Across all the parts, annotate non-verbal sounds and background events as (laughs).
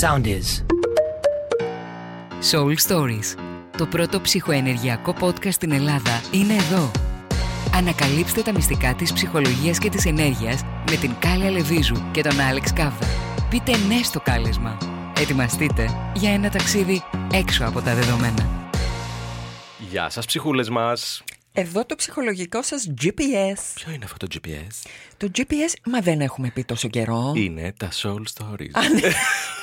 sound is. Soul Stories. Το πρώτο ψυχοενεργειακό podcast στην Ελλάδα είναι εδώ. Ανακαλύψτε τα μυστικά της ψυχολογίας και της ενέργειας με την Κάλια Λεβίζου και τον Άλεξ Κάβδα. Πείτε ναι στο κάλεσμα. Ετοιμαστείτε για ένα ταξίδι έξω από τα δεδομένα. Γεια σας ψυχούλες μας. Εδώ το ψυχολογικό σας GPS. Ποιο είναι αυτό το GPS? Το GPS, μα δεν έχουμε πει τόσο καιρό. Είναι τα Soul Stories. (laughs)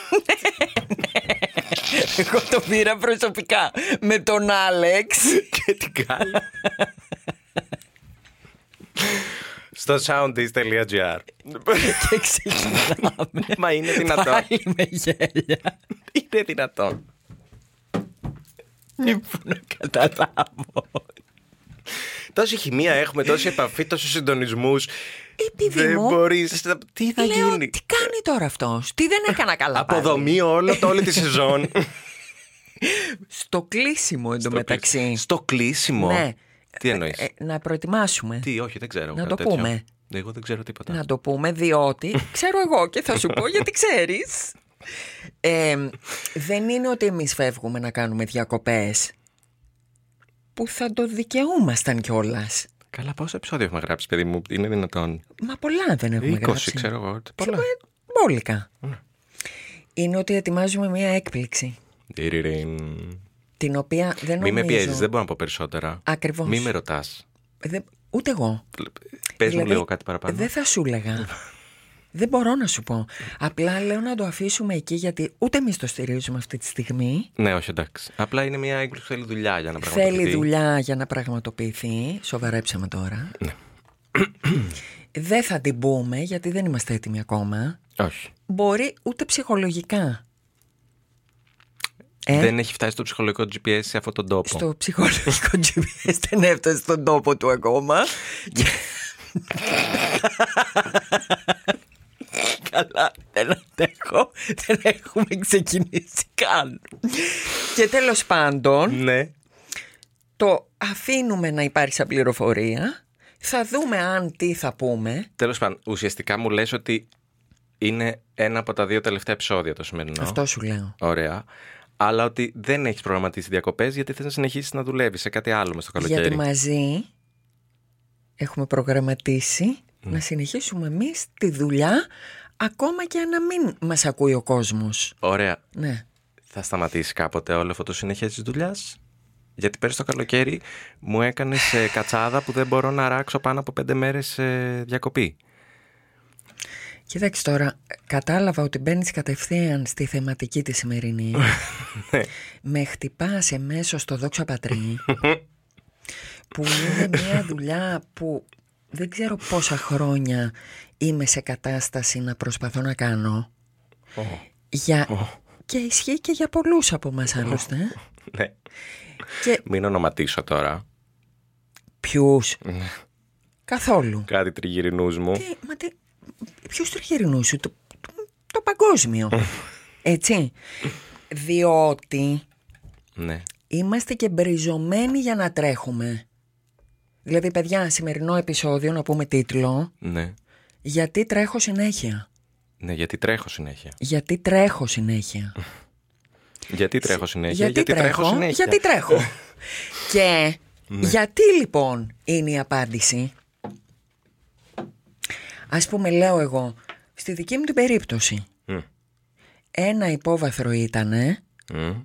Εγώ το πήρα προσωπικά με τον Άλεξ. και την κάνει. Στο soundis.gr και ξεκινάμε. Μα είναι δυνατόν. Πάλι με γέλια. Είναι δυνατόν. Πού να καταλάβω. Τόση χημεία έχουμε, τόση επαφή, τόσους συντονισμούς. Επειδή Δεν μου, μπορείς. να- Τι θα λέω, γίνει; τι κάνει τώρα αυτός, τι δεν έκανα καλά πάλι; Αποδομεί όλο το όλη τη σεζόν. (laughs) Στο κλείσιμο εντωμεταξύ. Στο κλείσιμο; Ναι. Τι εννοείς; Ε, να προετοιμάσουμε. Τι, όχι, δεν ξέρω. Να κάτι το τέτοιο. πούμε. Εγώ δεν ξέρω τίποτα. Να το πούμε διότι (laughs) ξέρω εγώ και θα σου πω γιατί ξέρεις. Ε, δεν είναι ότι εμείς φεύγουμε να κάνουμε διακοπές που θα το δικαιούμασταν κιόλας. Καλά, πόσο επεισόδιο έχουμε γράψει, παιδί μου, είναι δυνατόν; Μα πολλά δεν έχουμε 20, γράψει. ξέρω εγώ. Πολλά. Μπόλικα. Είναι ότι ετοιμάζουμε μία έκπληξη Τιριριν. την οποία δεν Μη νομίζω... με πιέζεις, δεν μπορώ να πω περισσότερα. Ακριβώς. Μη με ρωτάς. Δεν- Ούτε εγώ. Πες μου Δηλαδή, λίγο κάτι παραπάνω. Δεν θα σου έλεγα. (laughs) δεν μπορώ να σου πω. Απλά λέω να το αφήσουμε εκεί γιατί ούτε εμείς το στηρίζουμε αυτή τη στιγμή. Ναι, όχι, εντάξει. Απλά είναι μια έκπληξη που θέλει δουλειά για να πραγματοποιηθεί. Θέλει δουλειά για να πραγματοποιηθεί. Σοβαρέψαμε τώρα. Ναι. (clears throat) δεν θα την πούμε γιατί δεν είμαστε έτοιμοι ακόμα. Όχι. Μπορεί ούτε ψυχολογικά. Ε, Δεν έχει φτάσει στο ψυχολογικό GPS σε αυτόν τον τόπο. στο ψυχολογικό (laughs) GPS δεν έφτασε στον τόπο του ακόμα. (laughs) (laughs) Και- Καλά, δεν αντέχω. Δεν έχουμε ξεκινήσει καν. Και τέλος πάντων, Ναι. το αφήνουμε να υπάρχει σαν πληροφορία. Θα δούμε αν τι θα πούμε. Τέλος πάντων, ουσιαστικά μου λες ότι είναι ένα από τα δύο τελευταία επεισόδια το σημερινό. Αυτό σου λέω. Ωραία. Αλλά ότι δεν έχεις προγραμματίσει διακοπές γιατί θες να συνεχίσεις να δουλεύεις σε κάτι άλλο μες στο καλοκαίρι. Γιατί μαζί έχουμε προγραμματίσει Ναι. να συνεχίσουμε εμείς τη δουλειά ακόμα και να μην μας ακούει ο κόσμος. Ωραία. Ναι. Θα σταματήσει κάποτε όλο αυτό το συνέχεια της δουλειάς; Γιατί πέρυσι το καλοκαίρι μου έκανες κατσάδα που δεν μπορώ να ράξω πάνω από πέντε μέρες διακοπή. Κοίταξε τώρα, κατάλαβα ότι μπαίνεις κατευθείαν στη θεματική της σημερινή. (laughs) Ναι. Με χτυπάς εμέσως στο δόξα πατρί (laughs) που είναι μια δουλειά που δεν ξέρω πόσα χρόνια είμαι σε κατάσταση να προσπαθώ να κάνω. Για... Και ισχύει και για πολλούς από μας άλλωστε. Ναι. Και Μην ονοματίσω τώρα. ποιους; Ναι. Καθόλου. Κάτι τριγυρινούς μου. Τι, μα τι, ποιος το σου, το, το, το παγκόσμιο. (laughs) Έτσι. Διότι Ναι. είμαστε και μπριζωμένοι για να τρέχουμε. Δηλαδή, παιδιά, σημερινό επεισόδιο, να πούμε τίτλο, Ναι. γιατί τρέχω συνέχεια. Ναι, γιατί τρέχω συνέχεια. Γιατί τρέχω συνέχεια. (laughs) Γιατί τρέχω συνέχεια. γιατί, τρέχω, συνέχεια. γιατί τρέχω. (laughs) και γιατί λοιπόν είναι η απάντηση; Ας πούμε λέω εγώ, στη δική μου την περίπτωση, Μμ. ένα υπόβαθρο ήταν Μμ.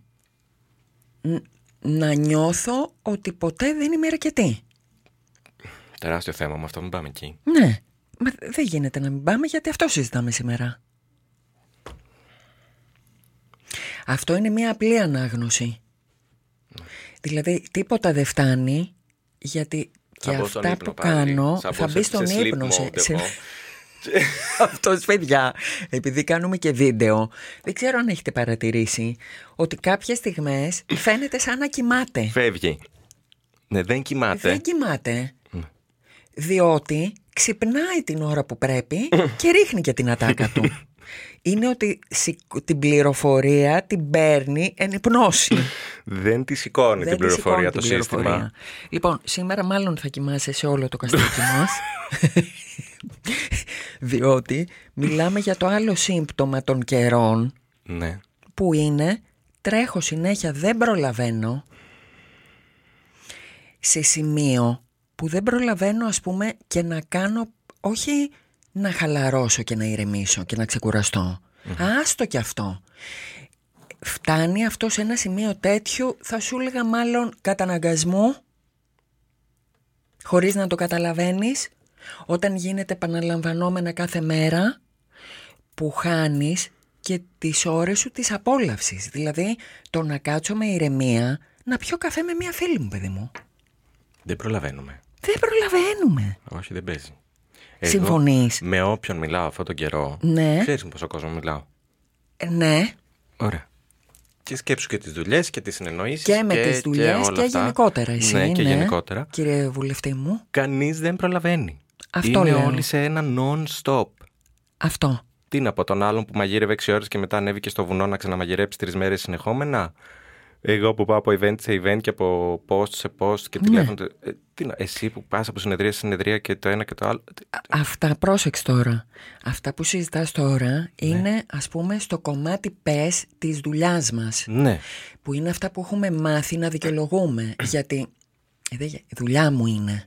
να νιώθω ότι ποτέ δεν είμαι αρκετή. Τεράστιο θέμα με αυτό, μην πάμε εκεί. Ναι, μα δεν γίνεται να μην πάμε γιατί αυτό συζητάμε σήμερα. Αυτό είναι μια απλή ανάγνωση. Δηλαδή τίποτα δεν φτάνει γιατί και Θα μπω στον αυτά ύπνο που πάλι. κάνω Θα μπω θα σε- μπει στον σε sleep ύπνο. Σε, mode σε... εγώ. (laughs) Αυτός παιδιά, επειδή κάνουμε και βίντεο, δεν ξέρω αν έχετε παρατηρήσει ότι κάποιες στιγμές φαίνεται σαν να κοιμάται. Φεύγει. Ναι, δεν κοιμάται. Δεν κοιμάται. Διότι ξυπνάει την ώρα που πρέπει (laughs) και ρίχνει και την ατάκα του. (laughs) Είναι ότι σηκ- την πληροφορία την παίρνει εν υπνώση. Δεν τη σηκώνει Δεν την τη σηκώνει πληροφορία την το πληροφορία. σύστημα. Λοιπόν, σήμερα μάλλον θα κοιμάσαι σε όλο το καστούκι (laughs) μας. Διότι μιλάμε για το άλλο σύμπτωμα των καιρών Ναι. που είναι τρέχω συνέχεια, δεν προλαβαίνω σε σημείο που δεν προλαβαίνω ας πούμε και να κάνω όχι να χαλαρώσω και να ηρεμήσω και να ξεκουραστώ. Άστο κι αυτό. Φτάνει αυτό σε ένα σημείο τέτοιο, θα σου έλεγα μάλλον καταναγκασμού, χωρίς να το καταλαβαίνεις, όταν γίνεται επαναλαμβανόμενα κάθε μέρα, που χάνεις και τις ώρες σου της απόλαυσης. Δηλαδή, το να κάτσω με ηρεμία, να πιω καφέ με μία φίλη μου, παιδί μου. Δεν προλαβαίνουμε. Δεν προλαβαίνουμε. Όχι, δεν παίζει. Συμφωνείς; Με όποιον μιλάω αυτόν τον καιρό. Ναι. Ξέρεις με πόσο κόσμο μιλάω. Ε, Ναι, Ωραία. Και σκέψου και τις δουλειές και τις συνεννοήσεις. και με τις δουλειές και, όλα αυτά. γενικότερα εσύ. Ναι, και γενικότερα. Κύριε βουλευτή μου, Κανείς δεν προλαβαίνει. Αυτό Είναι λέω. όλοι σε ένα non-stop. αυτό. Τι να πω, τον άλλον που μαγείρευε 6 ώρες και μετά ανέβηκε στο βουνό να ξαναμαγειρέψει τρεις μέρες συνεχόμενα; Εγώ που πάω από event σε event και από post σε post και Ναι. τηλέφωνο. Ε, τι να, εσύ που πας από συνεδρία σε συνεδρία και το ένα και το άλλο. Τι- Α- Αυτά, πρόσεξε τώρα. Αυτά που συζητάς τώρα Ναι. είναι ας πούμε στο κομμάτι πες της δουλειάς μας. Ναι. Που είναι αυτά που έχουμε μάθει να δικαιολογούμε. Γιατί ε, δε- η δουλειά μου είναι.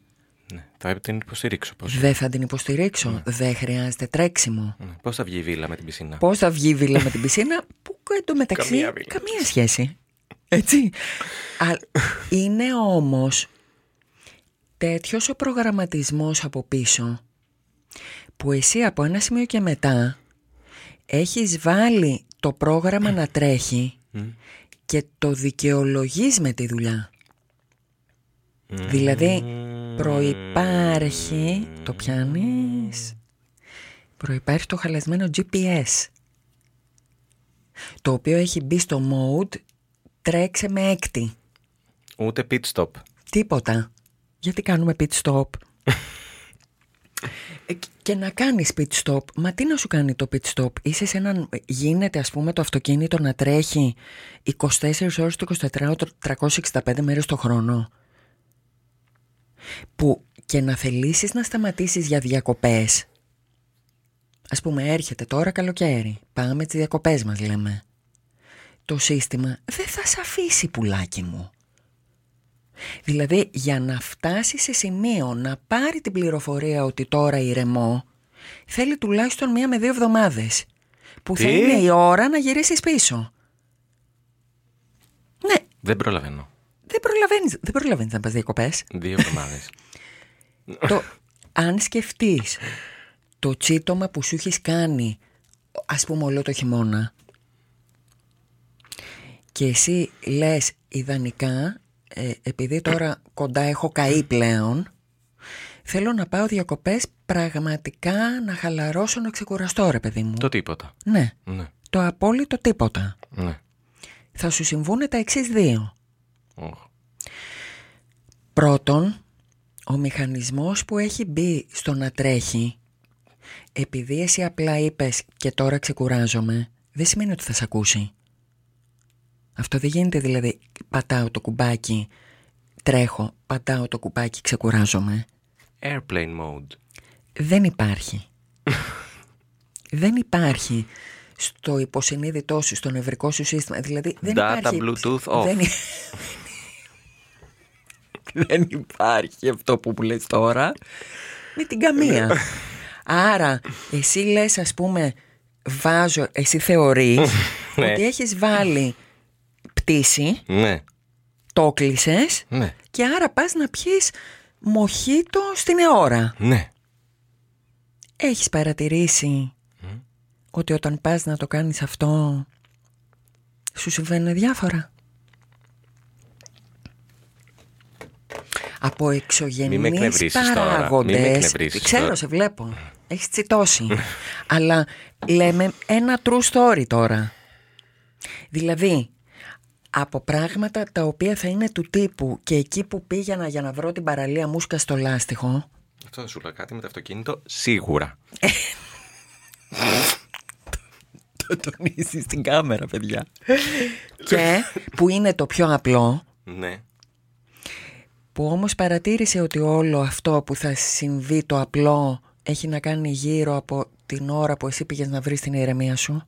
ναι. Θα την υποστηρίξω. Πώς Δεν θα την υποστηρίξω. Δεν χρειάζεται τρέξιμο. ναι. πώς θα βγει η βίλα με την πισίνα; Πώς θα βγει η βίλα με την πισίνα; Που εντωμεταξύ Καμία βίλα. καμία σχέση. Έτσι. Α, είναι όμως τέτοιος ο προγραμματισμός από πίσω που εσύ από ένα σημείο και μετά έχεις βάλει το πρόγραμμα να τρέχει και το δικαιολογείς με τη δουλειά. Δηλαδή προϋπάρχει, το πιάνεις, προϋπάρχει το χαλασμένο GPS το οποίο έχει μπει στο mode τρέξε με έκτη. Ούτε pit stop. Τίποτα. Γιατί κάνουμε pit stop; (laughs) Ε, και- και να κάνεις pit stop. Μα τι να σου κάνει το pit stop; Είσαι σε έναν... Γίνεται ας πούμε το αυτοκίνητο να τρέχει 24 ώρες το 24 το 365 μέρες το χρόνο; Που και να θελήσεις να σταματήσεις για διακοπές. Ας πούμε έρχεται τώρα καλοκαίρι. Πάμε τις διακοπές μας λέμε. Το σύστημα δεν θα σε αφήσει πουλάκι μου. Δηλαδή για να φτάσει σε σημείο να πάρει την πληροφορία ότι τώρα ηρεμώ θέλει τουλάχιστον μία με δύο εβδομάδες που θα Τι; είναι η ώρα να γυρίσεις πίσω. Ναι, Δεν προλαβαίνω. δεν προλαβαίνεις, δεν προλαβαίνεις να πας διακοπές. Δύο εβδομάδες. (laughs) το, αν σκεφτείς το τσίτομα που σου έχεις κάνει ας πούμε όλο το χειμώνα και εσύ λες ιδανικά ε, επειδή τώρα κοντά έχω καεί πλέον θέλω να πάω διακοπές πραγματικά να χαλαρώσω να ξεκουραστώ ρε παιδί μου το τίποτα. ναι, Ναι. το απόλυτο τίποτα Ναι. θα σου συμβούν τα εξής δύο Οχ. Πρώτον, ο μηχανισμός που έχει μπει στο να τρέχει, επειδή εσύ απλά είπες και τώρα ξεκουράζομαι, δεν σημαίνει ότι θα σε ακούσει. Αυτό δεν γίνεται δηλαδή πατάω το κουμπάκι, τρέχω, πατάω το κουμπάκι, ξεκουράζομαι. Airplane mode. Δεν υπάρχει. (laughs) δεν υπάρχει στο υποσυνείδητό σου, στο νευρικό σου σύστημα. Δηλαδή δεν Data υπάρχει... Bluetooth off. Δεν, δεν υπάρχει αυτό που μου λες τώρα. Με την καμία. Άρα, εσύ λες ας πούμε, βάζω, εσύ θεωρείς (laughs) Ναι. ότι έχεις βάλει πτήση, Ναι. το κλείσες Ναι. και άρα πας να πιείς μοχίτο στην ώρα. Ναι. Έχεις παρατηρήσει ότι όταν πας να το κάνεις αυτό σου συμβαίνουν διάφορα; Από Μη με εξωγενείς εκνευρίσεις τώρα. Μη με παράγοντες εκνευρίσεις Ξέρω, τώρα. σε βλέπω Έχεις τσιτώσει Αλλά λέμε ένα true story τώρα Δηλαδή από πράγματα τα οποία θα είναι του τύπου και εκεί που πήγαινα για να βρω την παραλία μουσκα στο λάστιχο Αυτό θα σου λέω κάτι με το αυτοκίνητο. Σίγουρα. Το τονίζεις στην κάμερα, παιδιά. και που είναι το πιο απλό, Ναι. που όμως παρατήρησε ότι όλο αυτό που θα συμβεί το απλό έχει να κάνει γύρω από την ώρα που εσύ πήγες να βρεις την ηρεμία σου.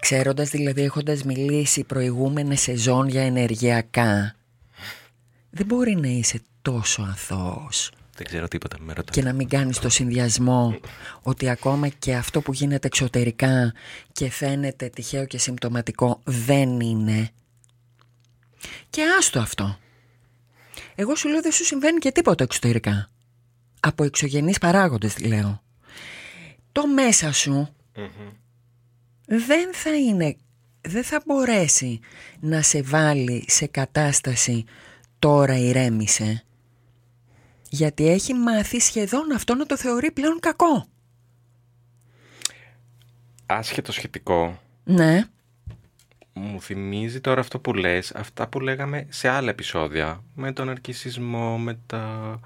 Ξέροντας δηλαδή έχοντας μιλήσει προηγούμενες σεζόν για ενεργειακά Δεν μπορεί να είσαι τόσο αθώος Δεν ξέρω τίποτα με ρωτάς. και να μην κάνεις το συνδυασμό ότι ακόμα και αυτό που γίνεται εξωτερικά και φαίνεται τυχαίο και συμπτωματικό δεν είναι. Και άστο αυτό. Εγώ σου λέω δεν σου συμβαίνει και τίποτα εξωτερικά. Από εξωγενείς παράγοντες λέω. Το μέσα σου δεν θα είναι, δεν θα μπορέσει να σε βάλει σε κατάσταση τώρα ηρέμησε. Γιατί έχει μάθει σχεδόν αυτό να το θεωρεί πλέον κακό. Άσχετο σχετικό, Ναι, μου θυμίζει τώρα αυτό που λες, αυτά που λέγαμε σε άλλα επεισόδια, με τον αρκισισμό, με τα...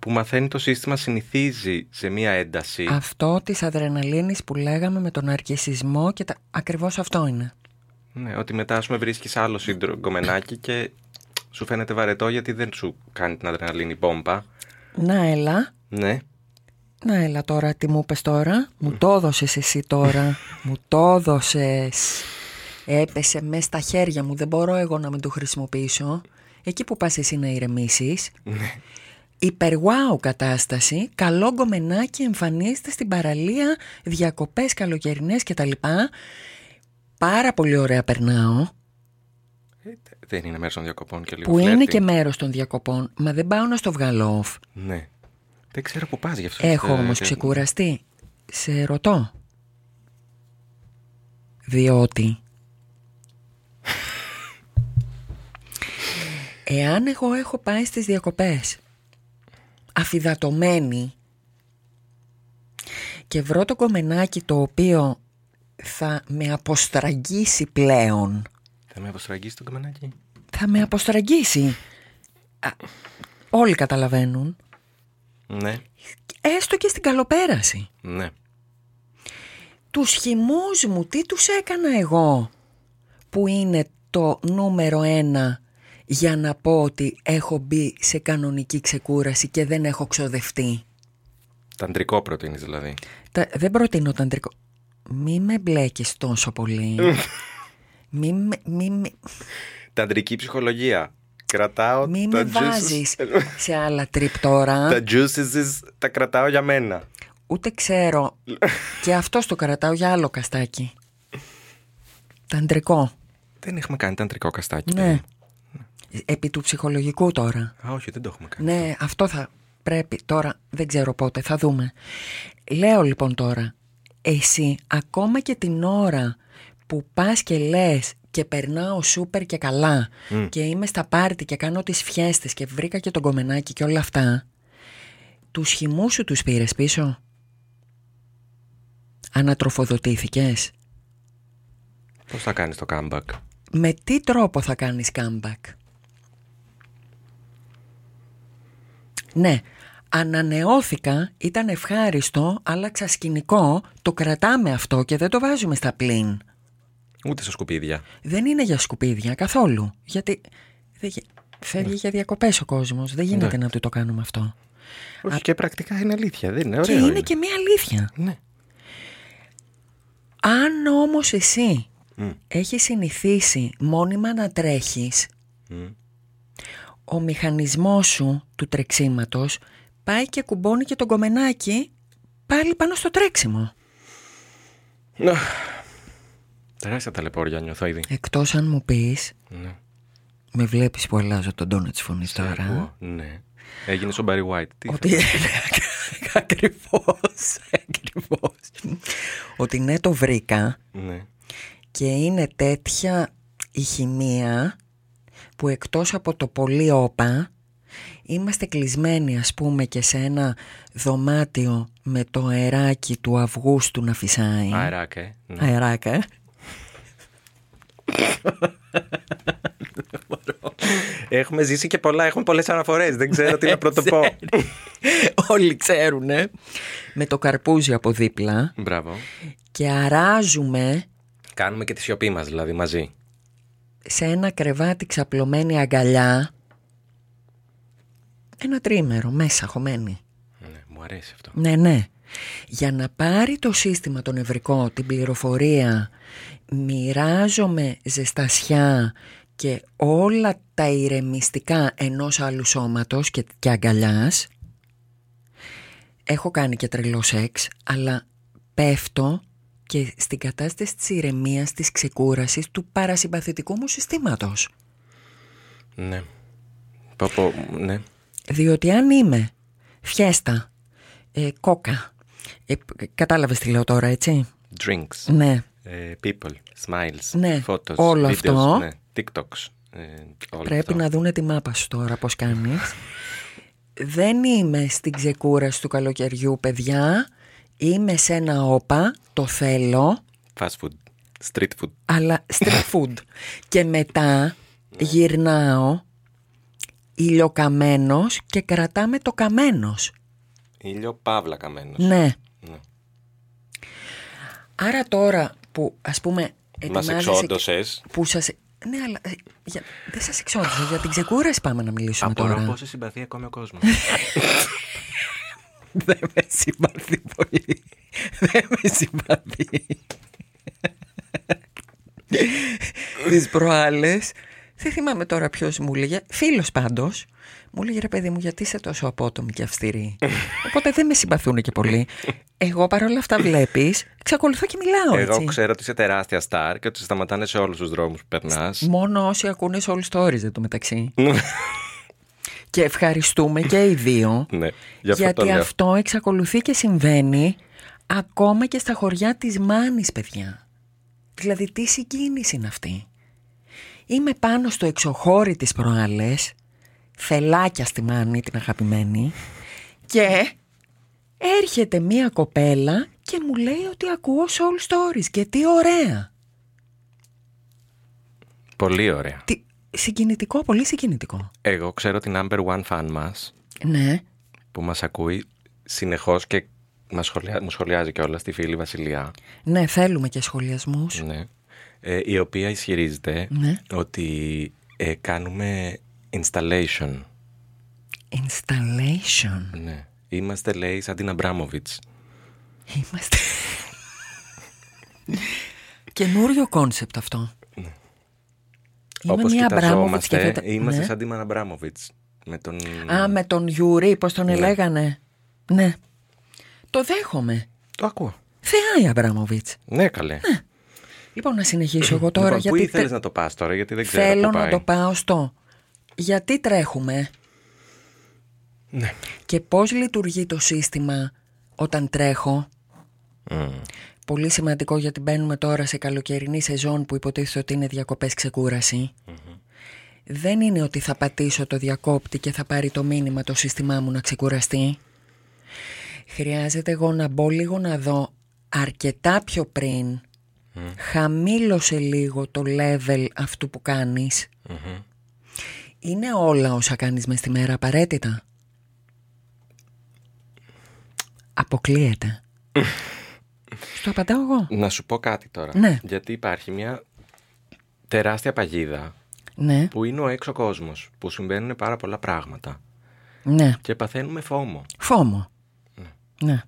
που μαθαίνει το σύστημα, συνηθίζει σε μία ένταση. αυτό της αδρεναλίνης που λέγαμε με τον αρκισισμό και τα... ακριβώς αυτό είναι. Ναι, ότι μετά ας πούμε βρίσκεις άλλο σύντρο γκομενάκι και σου φαίνεται βαρετό γιατί δεν σου κάνει την αδρεναλίνη πόμπα. Να έλα, Ναι. να έλα τώρα τι μου είπες τώρα. Μου το έδωσες εσύ τώρα. (laughs) μου το έδωσες. Έπεσε μέσα στα χέρια μου, δεν μπορώ εγώ να μην το χρησιμοποιήσω. Εκεί που πας εσύ να ηρεμήσεις. Υπερ wow κατάσταση, καλό γκομενάκι εμφανίζεται στην παραλία, διακοπές καλοκαιρινές κτλ. Πάρα πολύ ωραία περνάω, Ε, δεν είναι μέρος των διακοπών και λίγο που είναι φλερτι. και μέρος των διακοπών, μα δεν πάω να στο βγάλω off. Ναι. Δεν ξέρω που πας γι' αυτό. Έχω Ε, όμως ε, ξεκουραστεί. Σε ρωτώ. Διότι (laughs) εάν εγώ έχω πάει στις διακοπές αφιδατωμένη και βρω το κομμενάκι το οποίο θα με αποστραγγίσει πλέον Θα με αποστραγγίσει το καμενάκι. θα με αποστραγγίσει Α, όλοι καταλαβαίνουν Ναι. έστω και στην καλοπέραση Ναι. τους χυμούς μου τι τους έκανα εγώ που είναι το νούμερο ένα για να πω ότι έχω μπει σε κανονική ξεκούραση και δεν έχω ξοδευτεί. Ταντρικό προτείνεις δηλαδή. Τα, δεν προτείνω ταντρικό. Μη με μπλέκεις τόσο πολύ. (laughs) μη, με- μη, με- Ταντρική ψυχολογία. Κρατάω μη τα με juices- βάζεις (laughs) σε άλλα τρίπ τώρα. Τα juices τα κρατάω για μένα. Ούτε ξέρω. (laughs) και αυτό το κρατάω για άλλο καστάκι. Ταντρικό. Δεν έχουμε κάνει ταντρικό καστάκι. Ναι. Παιδί. Επί του ψυχολογικού τώρα. Α, όχι, δεν το έχουμε κάνει. Ναι, αυτό θα πρέπει τώρα, δεν ξέρω πότε, θα δούμε. Λέω λοιπόν τώρα, εσύ ακόμα και την ώρα που πας και λες και περνάω σούπερ και καλά και είμαι στα πάρτι και κάνω τις φιέστες και βρήκα και τον κομμενάκι και όλα αυτά, τους χυμούς σου τους πήρες πίσω; Ανατροφοδοτήθηκες; Πώς θα κάνεις το comeback; Με τι τρόπο θα κάνεις comeback; Ναι, ανανεώθηκα, ήταν ευχάριστο, άλλαξα σκηνικό, το κρατάμε αυτό και δεν το βάζουμε στα πλήν. Ούτε στα σκουπίδια. Δεν είναι για σκουπίδια καθόλου, γιατί δεν γε- φεύγει για διακοπές ο κόσμος, δεν γίνεται Ναι. να του το κάνουμε αυτό. Όχι, και πρακτικά είναι αλήθεια. Δεν είναι και ωραίο. είναι και μια αλήθεια. Ναι. Αν όμως εσύ Μμ. έχεις συνηθίσει μόνιμα να τρέχεις, Μμ. Ο μηχανισμός σου του τρεξίματος πάει και κουμπώνει και τον κομμενάκι πάλι πάνω στο τρέξιμο. Τεράστια ταλαιπώρια νιώθω ήδη. Εκτός αν μου πεις, Ναι. με βλέπεις που αλλάζω τον τόνο της φωνής τώρα, Ακούω. Ναι. Έγινε ο Barry White. Τι ότι (laughs) ακριβώς, ακριβώς, ότι ναι το βρήκα Ναι. και είναι τέτοια η χημεία που εκτός από το πολύ όπα είμαστε κλεισμένοι ας πούμε και σε ένα δωμάτιο με το αεράκι του Αυγούστου να φυσάει. Αεράκε. Ναι. Αεράκα. ε. Έχουμε ζήσει και πολλά, έχουμε πολλές αναφορές. Δεν ξέρω τι να (laughs) πρωτοπώ. Όλοι ξέρουνε. Με το καρπούζι από δίπλα Μπράβο. και αράζουμε Κάνουμε και τη σιωπή μας δηλαδή μαζί. Σε ένα κρεβάτι ξαπλωμένη αγκαλιά ένα τρίμερο μέσα χωμένη. Ναι, μου αρέσει αυτό. Ναι, ναι. Για να πάρει το σύστημα το νευρικό την πληροφορία μοιράζομαι ζεστασιά και όλα τα ηρεμιστικά ενός άλλου σώματος και, και αγκαλιάς έχω κάνει και τρελό σεξ αλλά πέφτω και στην κατάσταση της ηρεμίας, της ξεκούρασης του παρασυμπαθητικού μου συστήματος. Ναι. Πω, πω, ναι. Διότι αν είμαι φιέστα, ε, κόκα, ε, κατάλαβες τι λέω τώρα έτσι; Drinks. Ναι, ε, people. Smiles. Ναι, Photos. όλο videos, αυτό. Ναι. TikToks. Ε, όλο πρέπει αυτό. να δούνε τη μάπα σου τώρα πώς κάνεις. (laughs) Δεν είμαι στην ξεκούραση του καλοκαιριού παιδιά, είμαι σε ένα όπα, το θέλω, Fast food. Street food. αλλά (laughs) street food. και μετά γυρνάω ηλιοκαμένος και κρατάμε το καμένος. Ήλιο παύλα καμένος. Ναι. Ναι. Άρα τώρα που ας πούμε Μας ετοιμάζεσαι... εξόντωσες. Που σας... Ναι, αλλά ε, για... δεν σας εξόντωσα. Για την ξεκούραση πάμε να μιλήσουμε Απορώ τώρα. πόση συμπαθεί ακόμη ο κόσμος. (laughs) Δεν με συμπαθεί πολύ. Δεν με συμπαθεί. Τις προάλλες, δεν θυμάμαι τώρα ποιος μου έλεγε, φίλος πάντως, μου έλεγε ρε παιδί μου γιατί είσαι τόσο απότομη και αυστηρή; Οπότε δεν με συμπαθούν και πολύ. Εγώ παρόλα αυτά βλέπεις, εξακολουθώ και μιλάω Εγώ έτσι. ξέρω ότι είσαι τεράστια στάρ και ότι σε σταματάνε σε όλους τους δρόμους που περνάς. Μόνο όσοι ακούνε σε all stories το μεταξύ. (laughs) και ευχαριστούμε και οι δύο. (laughs) ναι, γι' αυτό το γιατί λέω. αυτό εξακολουθεί και συμβαίνει ακόμα και στα χωριά της Μάνης, παιδιά. Δηλαδή, τι συγκίνηση είναι αυτή. Είμαι πάνω στο εξωχώρι της προάλλες, φελάκια στη Μάνη, την αγαπημένη, και έρχεται μία κοπέλα και μου λέει ότι ακούω σε all stories και τι ωραία. Πολύ ωραία. Τι... Συγκινητικό, πολύ συγκινητικό. Εγώ ξέρω την number one fan μας Ναι, που μας ακούει συνεχώς και μας σχολιά, μου σχολιάζει κιόλας τη φίλη Βασιλιά. ναι, θέλουμε και σχολιασμούς. Ναι. Ε, η οποία ισχυρίζεται Ναι. ότι ε, κάνουμε installation. Installation. Ναι. Είμαστε, λέει, σαν την Αμπράμοβιτς. Είμαστε. (laughs) Καινούριο concept αυτό. Είμαι Όπως μια Αμπράμοβιτς και κοιταζόμαστε, δεν... είμαστε Ναι. σαν την Αμπράμοβιτς. Με τον... Α, με τον Γιουρί, πώς τον Ναι. λέγανε. Ναι. Το δέχομαι. Το ακούω. Θεά η Αμπράμοβιτς. Ναι, καλέ. Λοιπόν, να συνεχίσω εγώ τώρα. λοιπόν, πού γιατί ήθελες τε- να το πας τώρα, γιατί δεν ξέρω Θέλω πού να πάει. το πάω στο. Γιατί τρέχουμε Ναι. και πώς λειτουργεί το σύστημα όταν τρέχω. Μμ. Πολύ σημαντικό γιατί μπαίνουμε τώρα σε καλοκαιρινή σεζόν που υποτίθεται ότι είναι διακοπές ξεκούραση. Δεν είναι ότι θα πατήσω το διακόπτη και θα πάρει το μήνυμα το σύστημά μου να ξεκουραστεί. Χρειάζεται εγώ να μπω λίγο να δω αρκετά πιο πριν. Χαμήλωσε λίγο το level αυτού που κάνεις. Μμμ. Είναι όλα όσα κάνεις μες στη μέρα απαραίτητα; Αποκλείεται. (laughs) Στο απαντάω εγώ. Να σου πω κάτι τώρα. Ναι. Γιατί υπάρχει μια τεράστια παγίδα Ναι, που είναι ο έξω κόσμος, που συμβαίνουν πάρα πολλά πράγματα ναι. και παθαίνουμε φόμο. Φόμο. Ναι.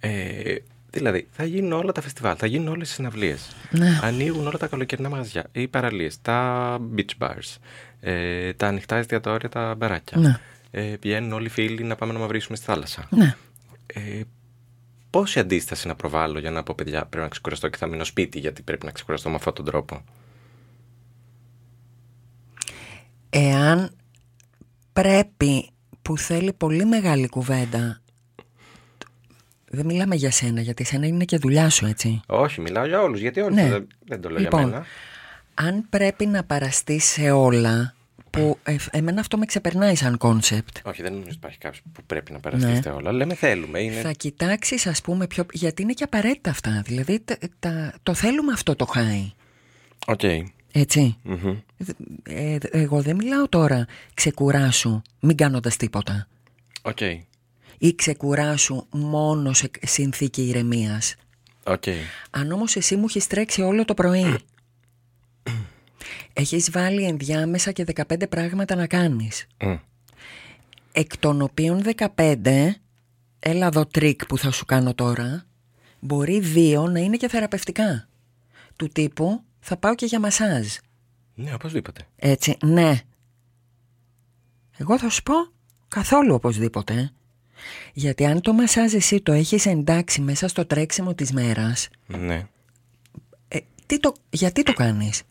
Ε, δηλαδή, θα γίνουν όλα τα φεστιβάλ, θα γίνουν όλες οι συναυλίες. Ναι. Ανοίγουν όλα τα καλοκαιρινά μαγαζιά, οι παραλίες, τα beach bars, ε, τα ανοιχτά εστιατόρια, τα μπαράκια. Ναι. Ε, βγαίνουν όλοι οι φίλοι να πάμε να μαυρίσουμε στη θάλασσα. Ναι. Ε, πόση αντίσταση να προβάλλω για να πω παιδιά πρέπει να ξεκουραστώ και θα μείνω σπίτι γιατί πρέπει να ξεκουραστώ με αυτόν τον τρόπο. Εάν πρέπει που θέλει πολύ μεγάλη κουβέντα δεν μιλάμε για σένα γιατί σένα είναι και δουλειά σου έτσι Όχι, μιλάω για όλους, γιατί όλοι Ναι. δεν, δεν το λέω Λοιπόν, για μένα. αν πρέπει να παραστείς σε όλα που ε, εμένα αυτό με ξεπερνάει σαν concept Όχι, δεν νομίζω ότι υπάρχει κάποιος που πρέπει να περαστείτε Ναι. όλα. Λέμε θέλουμε. Είναι... θα κοιτάξεις ας πούμε πιο... γιατί είναι και απαραίτητα αυτά δηλαδή τα- τα- το θέλουμε αυτό το high OK. έτσι Μμμ. ε, εγώ δεν μιλάω τώρα ξεκουράσου μην κάνοντας τίποτα Οκ. ή ξεκουράσου μόνο σε συνθήκη ηρεμίας. Οκ. Αν όμως εσύ μου έχεις τρέξει όλο το πρωί, έχεις βάλει ενδιάμεσα και 15 πράγματα να κάνεις, Μμ. εκ των οποίων 15 έλα εδώ τρικ που θα σου κάνω τώρα, μπορεί δύο να είναι και θεραπευτικά. Του τύπου θα πάω και για μασάζ. Ναι, οπωσδήποτε. Έτσι, ναι. Εγώ θα σου πω καθόλου οπωσδήποτε. Γιατί αν το μασάζ εσύ το έχεις εντάξει μέσα στο τρέξιμο της μέρας, Ναι. ε, τι το, γιατί το κάνεις;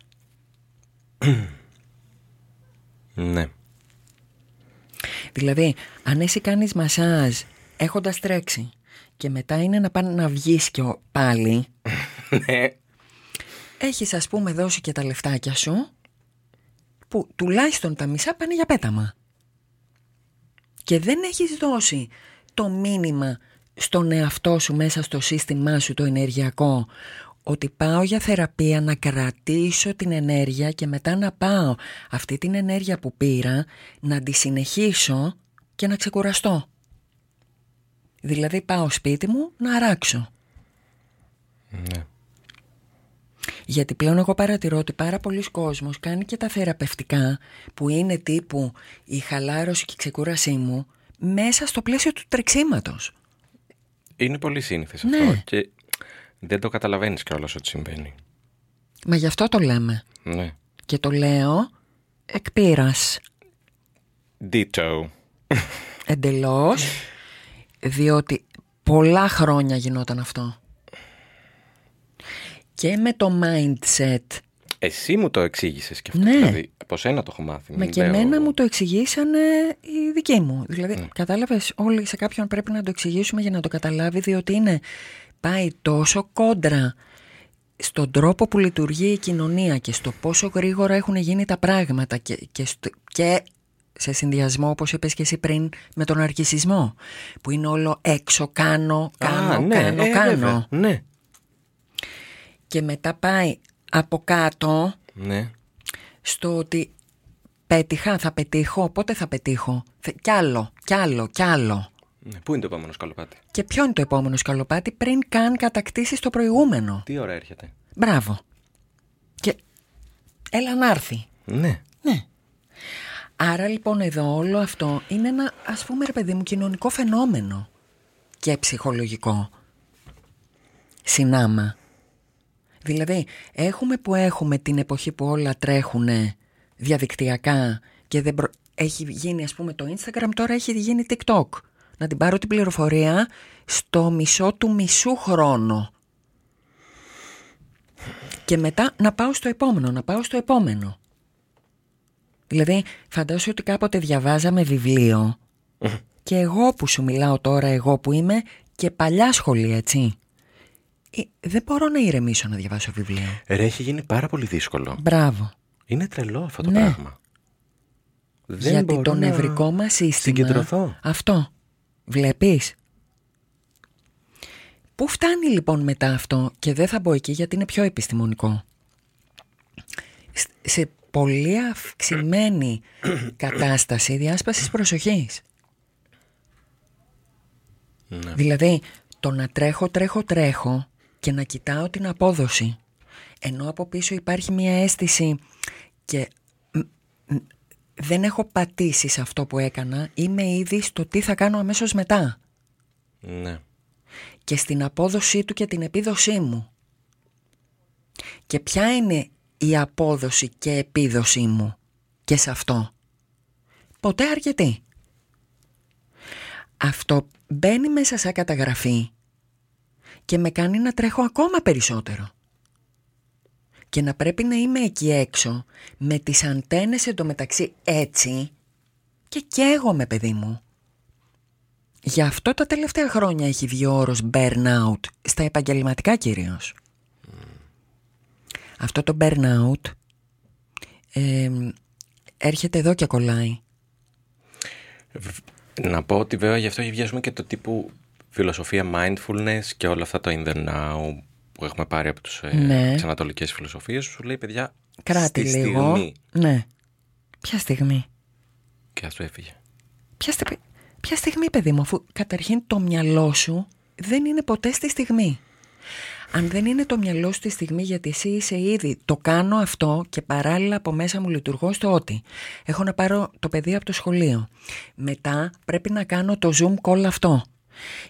Ναι. Δηλαδή, αν εσύ κάνεις μασάζ έχοντας τρέξει και μετά είναι να πάνε να βγεις και ο- πάλι, Ναι. έχεις ας πούμε δώσει και τα λεφτάκια σου που τουλάχιστον τα μισά πάνε για πέταμα. Και δεν έχεις δώσει το μήνυμα στον εαυτό σου μέσα στο σύστημά σου το ενεργειακό ότι πάω για θεραπεία να κρατήσω την ενέργεια και μετά να πάω αυτή την ενέργεια που πήρα να τη συνεχίσω και να ξεκουραστώ. Δηλαδή πάω σπίτι μου να αράξω. Ναι. Γιατί πλέον εγώ παρατηρώ ότι πάρα πολλοί κόσμος κάνει και τα θεραπευτικά που είναι τύπου η χαλάρωση και η ξεκούρασή μου μέσα στο πλαίσιο του τρεξίματος. Είναι πολύ σύνηθες Ναι. αυτό και δεν το καταλαβαίνεις κιόλας ότι συμβαίνει. Μα γι' αυτό το λέμε. Ναι. Και το λέω εκ πείρας. Ditto. Εντελώς. Διότι πολλά χρόνια γινόταν αυτό. Και με το mindset Εσύ μου το εξήγησες και αυτό. Ναι. Δηλαδή, από σένα το έχω μάθει. Μα μην και λέω- εμένα μου το εξηγήσανε οι δικοί μου. Δηλαδή, κατάλαβες, όλοι σε κάποιον πρέπει να το εξηγήσουμε για να το καταλάβει, διότι είναι, πάει τόσο κόντρα στον τρόπο που λειτουργεί η κοινωνία και στο πόσο γρήγορα έχουν γίνει τα πράγματα και, και, στο- και σε συνδυασμό, όπως είπες και εσύ πριν, με τον αρκισισμό, που είναι όλο έξω, κάνω, κάνω, Α, ναι, κάνω, ε, κάνω. βέβαια. Ναι. Και μετά πάει από κάτω Ναι. στο ότι πέτυχα, θα πετύχω, πότε θα πετύχω. Θε- Κι άλλο, κι άλλο, κι άλλο. Ναι. Πού είναι το επόμενο σκαλοπάτι; Και ποιο είναι το επόμενο σκαλοπάτι πριν καν κατακτήσεις το προηγούμενο; Τι ώρα έρχεται; Μπράβο. Και έλα να έρθει. Ναι. Ναι. Άρα λοιπόν εδώ όλο αυτό είναι ένα ας πούμε ρε παιδί μου κοινωνικό φαινόμενο και ψυχολογικό. Συνάμα. Δηλαδή έχουμε που έχουμε την εποχή που όλα τρέχουν διαδικτυακά και δεν προ- έχει γίνει ας πούμε το Instagram τώρα έχει γίνει TikTok. Να την πάρω την πληροφορία στο μισό του μισού χρόνο. Και μετά να πάω στο επόμενο, να πάω στο επόμενο. Δηλαδή, φαντάσου ότι κάποτε διαβάζαμε βιβλίο και εγώ που σου μιλάω τώρα, εγώ που είμαι και παλιά σχολή, έτσι. Ε, δεν μπορώ να ηρεμήσω να διαβάσω βιβλίο. Ρε, έχει γίνει πάρα πολύ δύσκολο. Μπράβο. Είναι τρελό αυτό το Ναι. πράγμα. Δεν Γιατί μπορώ το να νευρικό μας σύστημα... Συγκεντρωθώ. Αυτό. Βλέπεις; Πού φτάνει λοιπόν μετά αυτό και δεν θα μπω εκεί γιατί είναι πιο επιστημονικό; Σ- Σε πολύ αυξημένη (coughs) κατάσταση διάσπασης προσοχής. Ναι. Δηλαδή το να τρέχω, τρέχω, τρέχω και να κοιτάω την απόδοση. Ενώ από πίσω υπάρχει μια αίσθηση και μ, μ, δεν έχω πατήσει σε αυτό που έκανα, είμαι ήδη στο τι θα κάνω αμέσως μετά Ναι. και στην απόδοσή του και την επίδοσή μου. Και ποια είναι η απόδοση και επίδοσή μου και σε αυτό. Ποτέ αρκετή. Αυτό μπαίνει μέσα σαν καταγραφή και με κάνει να τρέχω ακόμα περισσότερο. Και να πρέπει να είμαι εκεί έξω με τις αντένες εντωμεταξύ έτσι και καίγομαι παιδί μου. Γι' αυτό τα τελευταία χρόνια έχει βγει ο όρος burnout, στα επαγγελματικά κυρίως. Αυτό το burnout ε, έρχεται εδώ και κολλάει. Να πω ότι βέβαια γι' αυτό έχει βγει ας πούμε, και το τύπου φιλοσοφία mindfulness και όλα αυτά το in the now που έχουμε πάρει από τους, ε, Ναι. τις ανατολικές φιλοσοφίες σου λέει παιδιά Κράτη στη λίγο. στιγμή Ναι. Ποια στιγμή; και αυτό έφυγε. Ποια, στιγ- ποια στιγμή παιδί μου, αφού καταρχήν το μυαλό σου δεν είναι ποτέ στη στιγμή. Αν δεν είναι το μυαλό σου στη στιγμή γιατί εσύ είσαι ήδη το κάνω αυτό και παράλληλα από μέσα μου λειτουργώ στο ότι έχω να πάρω το παιδί από το σχολείο. Μετά πρέπει να κάνω το zoom call αυτό.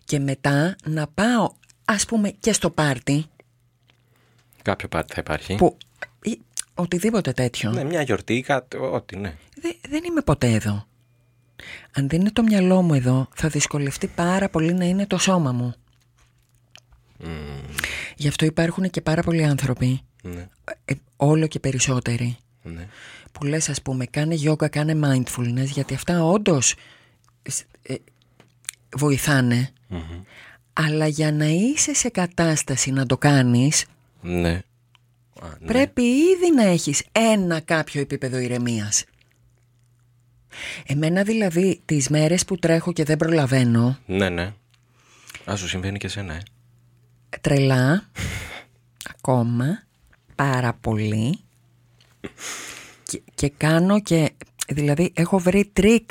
Και μετά να πάω ας πούμε και στο πάρτι Κάποιο πάρτι θα υπάρχει. που ή οτιδήποτε τέτοιο. Ναι, μια γιορτή ή κάτι, ό,τι, ναι. Δε- δεν είμαι ποτέ εδώ. Αν δεν είναι το μυαλό μου εδώ, θα δυσκολευτεί πάρα πολύ να είναι το σώμα μου. Γι' αυτό υπάρχουν και πάρα πολλοί άνθρωποι, Ναι, ε, όλο και περισσότεροι, ναι. που λες ας πούμε κάνε yoga, κάνε mindfulness, γιατί αυτά όντως ε, βοηθάνε. Αλλά για να είσαι σε κατάσταση να το κάνεις, Ναι. Α, ναι. πρέπει ήδη να έχεις ένα κάποιο επίπεδο ηρεμίας. Εμένα δηλαδή τις μέρες που τρέχω και δεν προλαβαίνω, Ναι, ναι. Α, σου συμβαίνει και εσένα, ε. τρελά, ακόμα, πάρα πολύ και, και κάνω και, δηλαδή έχω βρει τρικ,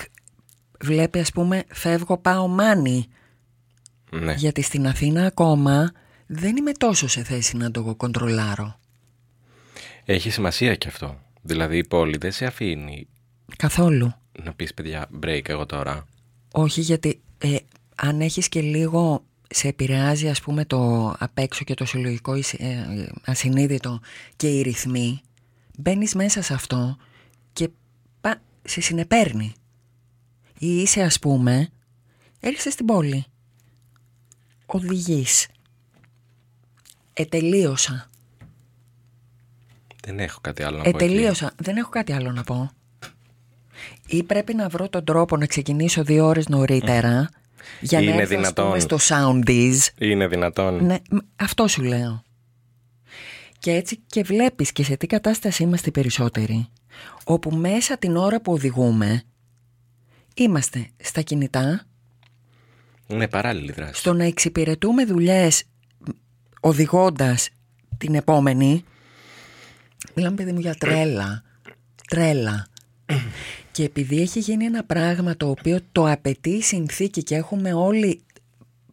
βλέπει ας πούμε φεύγω πάω mani, Ναι. γιατί στην Αθήνα ακόμα δεν είμαι τόσο σε θέση να το κοντρολάρω. Έχει σημασία και αυτό. Δηλαδή η πόλη δεν σε αφήνει Καθόλου. να πεις παιδιά break εγώ τώρα. Όχι γιατί ε, αν έχεις και λίγο σε επηρεάζει ας πούμε το απ' έξω και το συλλογικό εισ- ε, ασυνείδητο και οι ρυθμοί μπαίνεις μέσα σε αυτό και πα, σε συνεπέρνει ή είσαι ας πούμε έρχεσαι στην πόλη οδηγείς ετελείωσα Δεν έχω κάτι άλλο να πω. εκεί. ετελείωσα δεν έχω κάτι άλλο να πω ή πρέπει να βρω τον τρόπο να ξεκινήσω δύο ώρες νωρίτερα για να Είναι έρθω ας πούμε, δυνατόν. στο Soundies Είναι δυνατόν. Ναι, μ, αυτό σου λέω. Και έτσι και βλέπεις και σε τι κατάσταση είμαστε οι περισσότεροι. Όπου μέσα την ώρα που οδηγούμε είμαστε στα κινητά, Είναι παράλληλη δράση. στο να εξυπηρετούμε δουλειές μ, οδηγώντας την επόμενη. Μιλάμε παιδί μου για τρέλα. Τρέλα. Και επειδή έχει γίνει ένα πράγμα το οποίο το απαιτεί η συνθήκη και έχουμε όλοι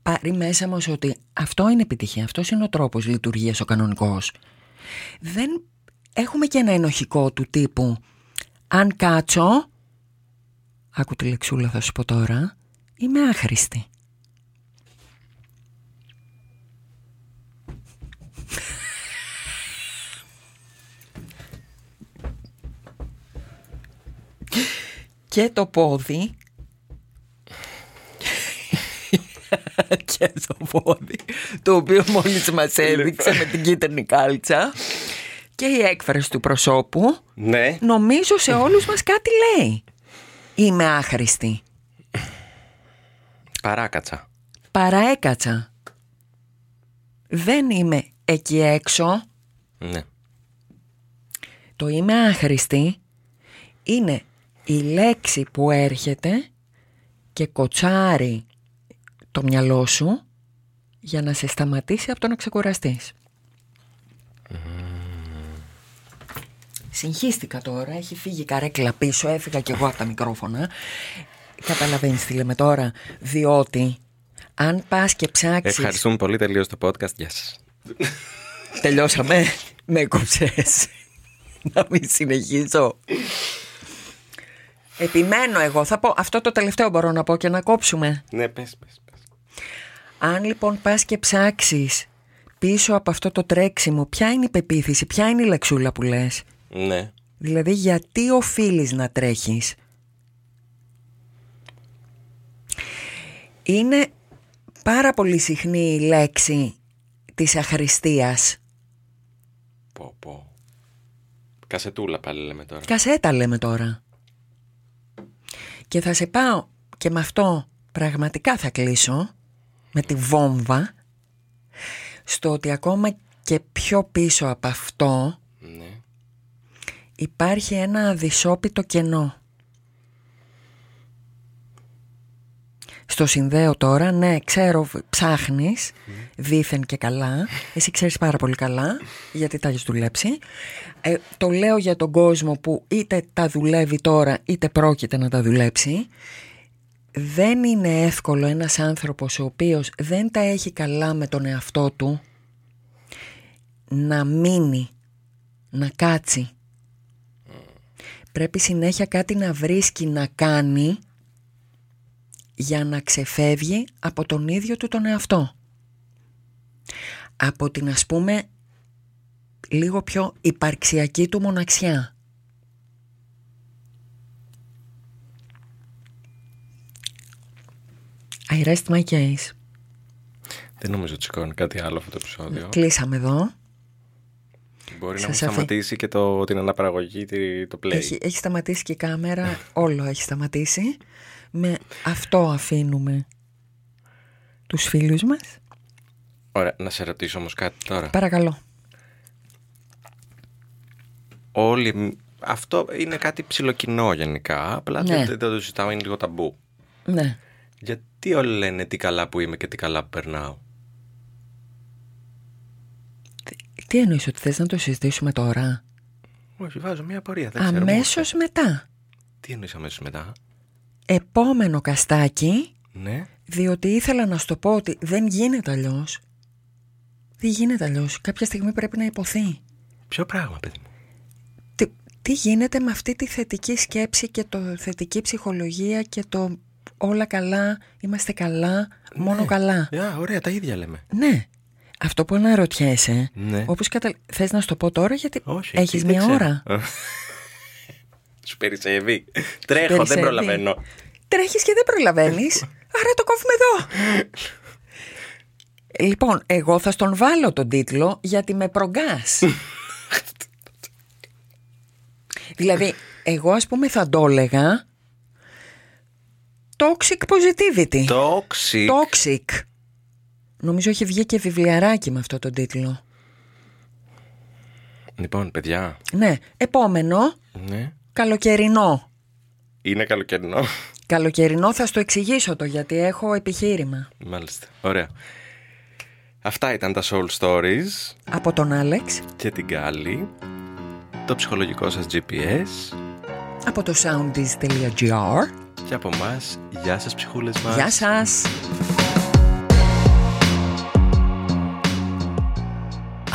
πάρει μέσα μας ότι αυτό είναι επιτυχία, αυτός είναι ο τρόπος λειτουργίας ο κανονικός. Δεν έχουμε και ένα ενοχικό του τύπου αν κάτσω, άκου τη λεξούλα θα σου πω τώρα, είμαι άχρηστη. Και το πόδι. Και το πόδι το οποίο μόλις μας έδειξε με την κίτρινη κάλτσα. Και η έκφραση του προσώπου. Ναι. νομίζω σε όλους μας κάτι λέει. Είμαι άχρηστη. Παράκατσα. παραέκατσα. Δεν είμαι εκεί έξω. Ναι. το είμαι άχρηστη είναι η λέξη που έρχεται και κοτσάρει το μυαλό σου για να σε σταματήσει από το να ξεκουραστείς. Συγχύστηκα τώρα, έχει φύγει η καρέκλα πίσω, έφυγα κι εγώ από τα μικρόφωνα. Καταλαβαίνεις τι λέμε τώρα, διότι αν πας και ψάξεις... Ευχαριστούμε πολύ. Τελείωσε το podcast. Γεια σας. Τελειώσαμε. Με κόψες. Να μην συνεχίσω. Επιμένω εγώ. Θα πω, αυτό το τελευταίο μπορώ να πω και να κόψουμε. Ναι, πες, πες, πες. Αν λοιπόν πας και ψάξεις πίσω από αυτό το τρέξιμο, ποια είναι η πεποίθηση, ποια είναι η λεξούλα που λες; Ναι. Δηλαδή γιατί οφείλεις να τρέχεις; Είναι πάρα πολύ συχνή η λέξη της αχρηστίας. Πω, πω. Κασετούλα πάλι λέμε τώρα. Κασέτα λέμε τώρα. Και θα σε πάω και με αυτό πραγματικά θα κλείσω με τη βόμβα στο ότι ακόμα και πιο πίσω από αυτό Ναι. υπάρχει ένα αδυσόπιτο κενό. Στο συνδέω τώρα, ναι, ξέρω, β- ψάχνεις, δήθεν και καλά. Εσύ ξέρεις πάρα πολύ καλά, γιατί τα έχεις δουλέψει. Ε, το λέω για τον κόσμο που είτε τα δουλεύει τώρα, είτε πρόκειται να τα δουλέψει. Δεν είναι εύκολο ένας άνθρωπος ο οποίος δεν τα έχει καλά με τον εαυτό του να μείνει, να κάτσει. Πρέπει συνέχεια κάτι να βρίσκει να κάνει για να ξεφεύγει από τον ίδιο του τον εαυτό. Από την ας πούμε λίγο πιο υπαρξιακή του μοναξιά. I rest my case. Δεν νομίζω ότι σηκώνει κάτι άλλο αυτό το επεισόδιο. Κλείσαμε εδώ. Μπορεί να Σας μου αφή- σταματήσει και το, την αναπαραγωγή, τη- το play. Έχει, έχει σταματήσει και η κάμερα, όλο έχει σταματήσει. Με αυτό αφήνουμε τους φίλους μας. Ωραία, να σε ρωτήσω όμως κάτι τώρα. Παρακαλώ. Όλοι... Αυτό είναι κάτι ψιλοκοινό γενικά, απλά Ναι. δεν, δεν το συζητάω, είναι λίγο ταμπού. Ναι. Γιατί όλοι λένε τι καλά που είμαι και τι καλά που περνάω; Τι εννοείς ότι θες να το συζητήσουμε τώρα; Όχι, βάζω μια απορία. Δεν ξέρω. Αμέσως μετά. Τι εννοείς αμέσως μετά; Επόμενο καστάκι, Ναι. διότι ήθελα να σου το πω ότι δεν γίνεται αλλιώς. Δεν γίνεται αλλιώς; Κάποια στιγμή πρέπει να υποθεί. Ποιο πράγμα, παιδί μου; Τι, τι γίνεται με αυτή τη θετική σκέψη και το θετική ψυχολογία και το όλα καλά, είμαστε καλά, μόνο Ναι. καλά; Α, ωραία, τα ίδια λέμε. Ναι. Αυτό που αναρωτιέσαι, Ναι. όπως κατα... θες να σου το πω τώρα γιατί Όχι. έχεις δεν μια ξέρω. ώρα. (laughs) Σου περισσεύει. Τρέχω, δεν Περισσεύει. προλαβαίνω. Τρέχεις και δεν προλαβαίνεις, (laughs) άρα το κόβουμε εδώ. λοιπόν, εγώ θα στον βάλω τον τίτλο γιατί με προγκάς. (laughs) δηλαδή, εγώ ας πούμε θα το έλεγα Toxic Positivity. Toxic. Toxic. Νομίζω έχει βγει και βιβλιαράκι με αυτό τον τίτλο. Λοιπόν, παιδιά. Ναι, επόμενο, Ναι. καλοκαιρινό. Είναι καλοκαιρινό. Καλοκαιρινό θα στο εξηγήσω το γιατί έχω επιχείρημα. Μάλιστα. Ωραία. Αυτά ήταν τα Soul Stories Από τον Άλεξ, και την Κάλλη. Το ψυχολογικό σας GPS. από το soundies.gr. Και από μας, γεια σας ψυχούλες μας. Γεια σας!